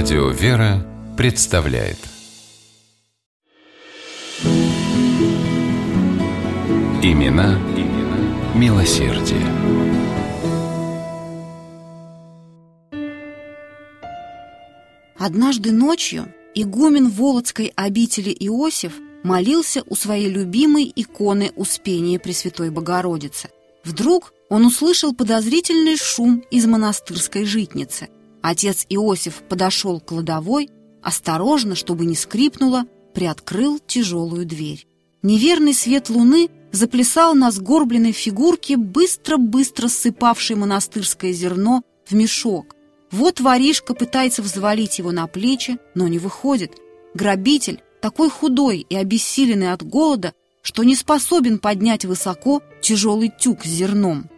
Радио «Вера» представляет Имена, имена милосердие. Однажды ночью игумен Володской обители Иосиф молился у своей любимой иконы Успения Пресвятой Богородицы. Вдруг он услышал подозрительный шум из монастырской житницы. Отец Иосиф подошел к кладовой, осторожно, чтобы не скрипнуло, приоткрыл тяжелую дверь. Неверный свет луны заплясал на сгорбленной фигурке, быстро-быстро ссыпавшей монастырское зерно в мешок. Вот воришка пытается взвалить его на плечи, но не выходит. Грабитель, такой худой и обессиленный от голода, что не способен поднять высоко тяжелый тюк с зерном.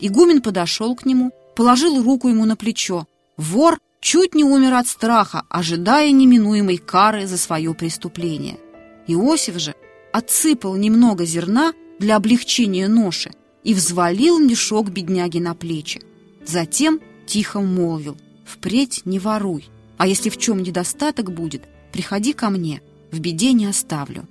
Игумен подошел к нему, положил руку ему на плечо. Вор чуть не умер от страха, ожидая неминуемой кары за свое преступление. Иосиф же отсыпал немного зерна для облегчения ноши и взвалил мешок бедняги на плечи. Затем тихо молвил «Впредь не воруй, а если в чем недостаток будет, приходи ко мне, в беде не оставлю».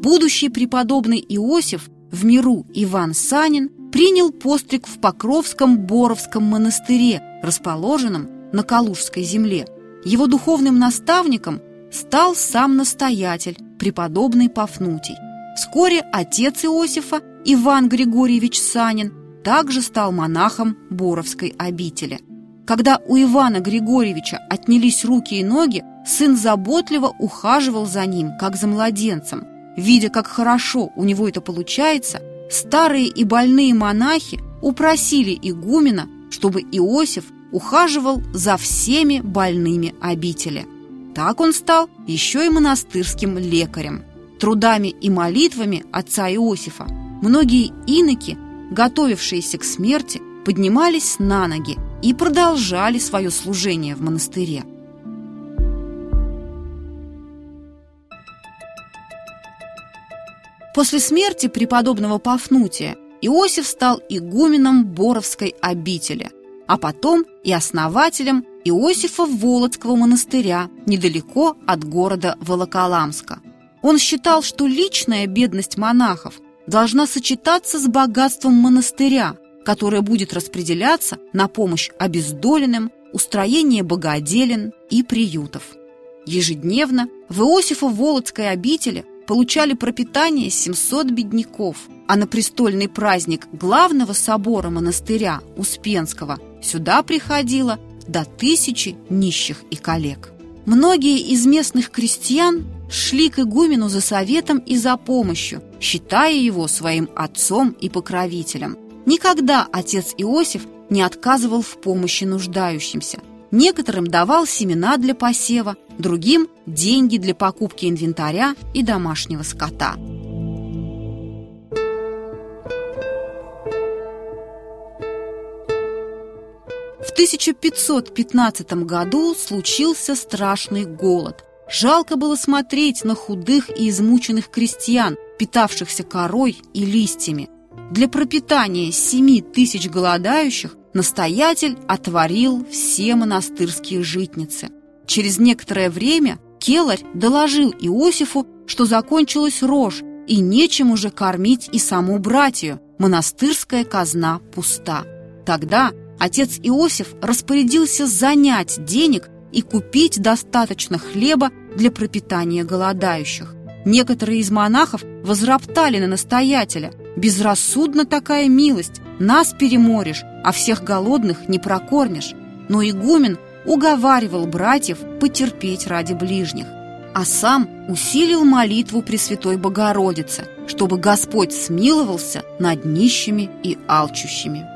Будущий преподобный Иосиф в миру Иван Санин принял постриг в Покровском Боровском монастыре, расположенном на Калужской земле. Его духовным наставником стал сам настоятель, преподобный Пафнутий. Вскоре отец Иосифа, Иван Григорьевич Санин, также стал монахом Боровской обители. Когда у Ивана Григорьевича отнялись руки и ноги, сын заботливо ухаживал за ним, как за младенцем – Видя, как хорошо у него это получается, старые и больные монахи упросили игумена, чтобы Иосиф ухаживал за всеми больными обители. Так он стал еще и монастырским лекарем. Трудами и молитвами отца Иосифа многие иноки, готовившиеся к смерти, поднимались на ноги и продолжали свое служение в монастыре. После смерти преподобного Пафнутия Иосиф стал игуменом Боровской обители, а потом и основателем Иосифа Володского монастыря недалеко от города Волоколамска. Он считал, что личная бедность монахов должна сочетаться с богатством монастыря, которое будет распределяться на помощь обездоленным, устроение богоделен и приютов. Ежедневно в Иосифо-Володской обители получали пропитание 700 бедняков, а на престольный праздник главного собора монастыря Успенского сюда приходило до тысячи нищих и коллег. Многие из местных крестьян шли к игумену за советом и за помощью, считая его своим отцом и покровителем. Никогда отец Иосиф не отказывал в помощи нуждающимся – Некоторым давал семена для посева, другим – деньги для покупки инвентаря и домашнего скота. В 1515 году случился страшный голод. Жалко было смотреть на худых и измученных крестьян, питавшихся корой и листьями. Для пропитания 7 тысяч голодающих настоятель отворил все монастырские житницы. Через некоторое время Келарь доложил Иосифу, что закончилась рожь, и нечем уже кормить и саму братью, монастырская казна пуста. Тогда отец Иосиф распорядился занять денег и купить достаточно хлеба для пропитания голодающих. Некоторые из монахов возроптали на настоятеля. «Безрассудна такая милость, нас переморишь, а всех голодных не прокормишь. Но игумен уговаривал братьев потерпеть ради ближних, а сам усилил молитву Пресвятой Богородице, чтобы Господь смиловался над нищими и алчущими.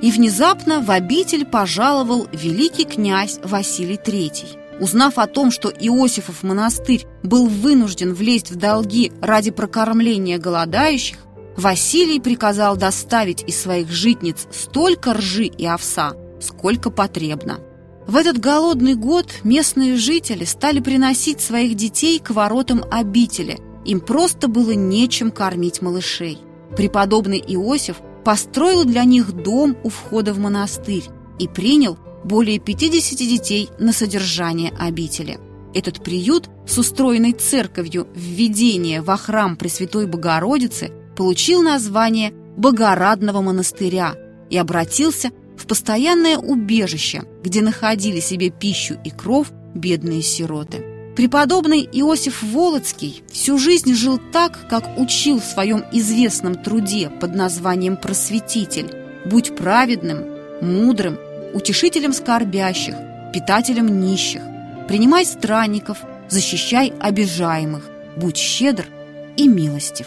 И внезапно в обитель пожаловал великий князь Василий III. Узнав о том, что Иосифов монастырь был вынужден влезть в долги ради прокормления голодающих, Василий приказал доставить из своих житниц столько ржи и овса, сколько потребно. В этот голодный год местные жители стали приносить своих детей к воротам обители. Им просто было нечем кормить малышей. Преподобный Иосиф построил для них дом у входа в монастырь и принял более 50 детей на содержание обители. Этот приют с устроенной церковью введения во храм Пресвятой Богородицы получил название Богорадного монастыря и обратился в постоянное убежище, где находили себе пищу и кров бедные сироты. Преподобный Иосиф Волоцкий всю жизнь жил так, как учил в своем известном труде под названием «Просветитель» «Будь праведным, мудрым, утешителем скорбящих, питателем нищих, принимай странников, защищай обижаемых, будь щедр и милостив».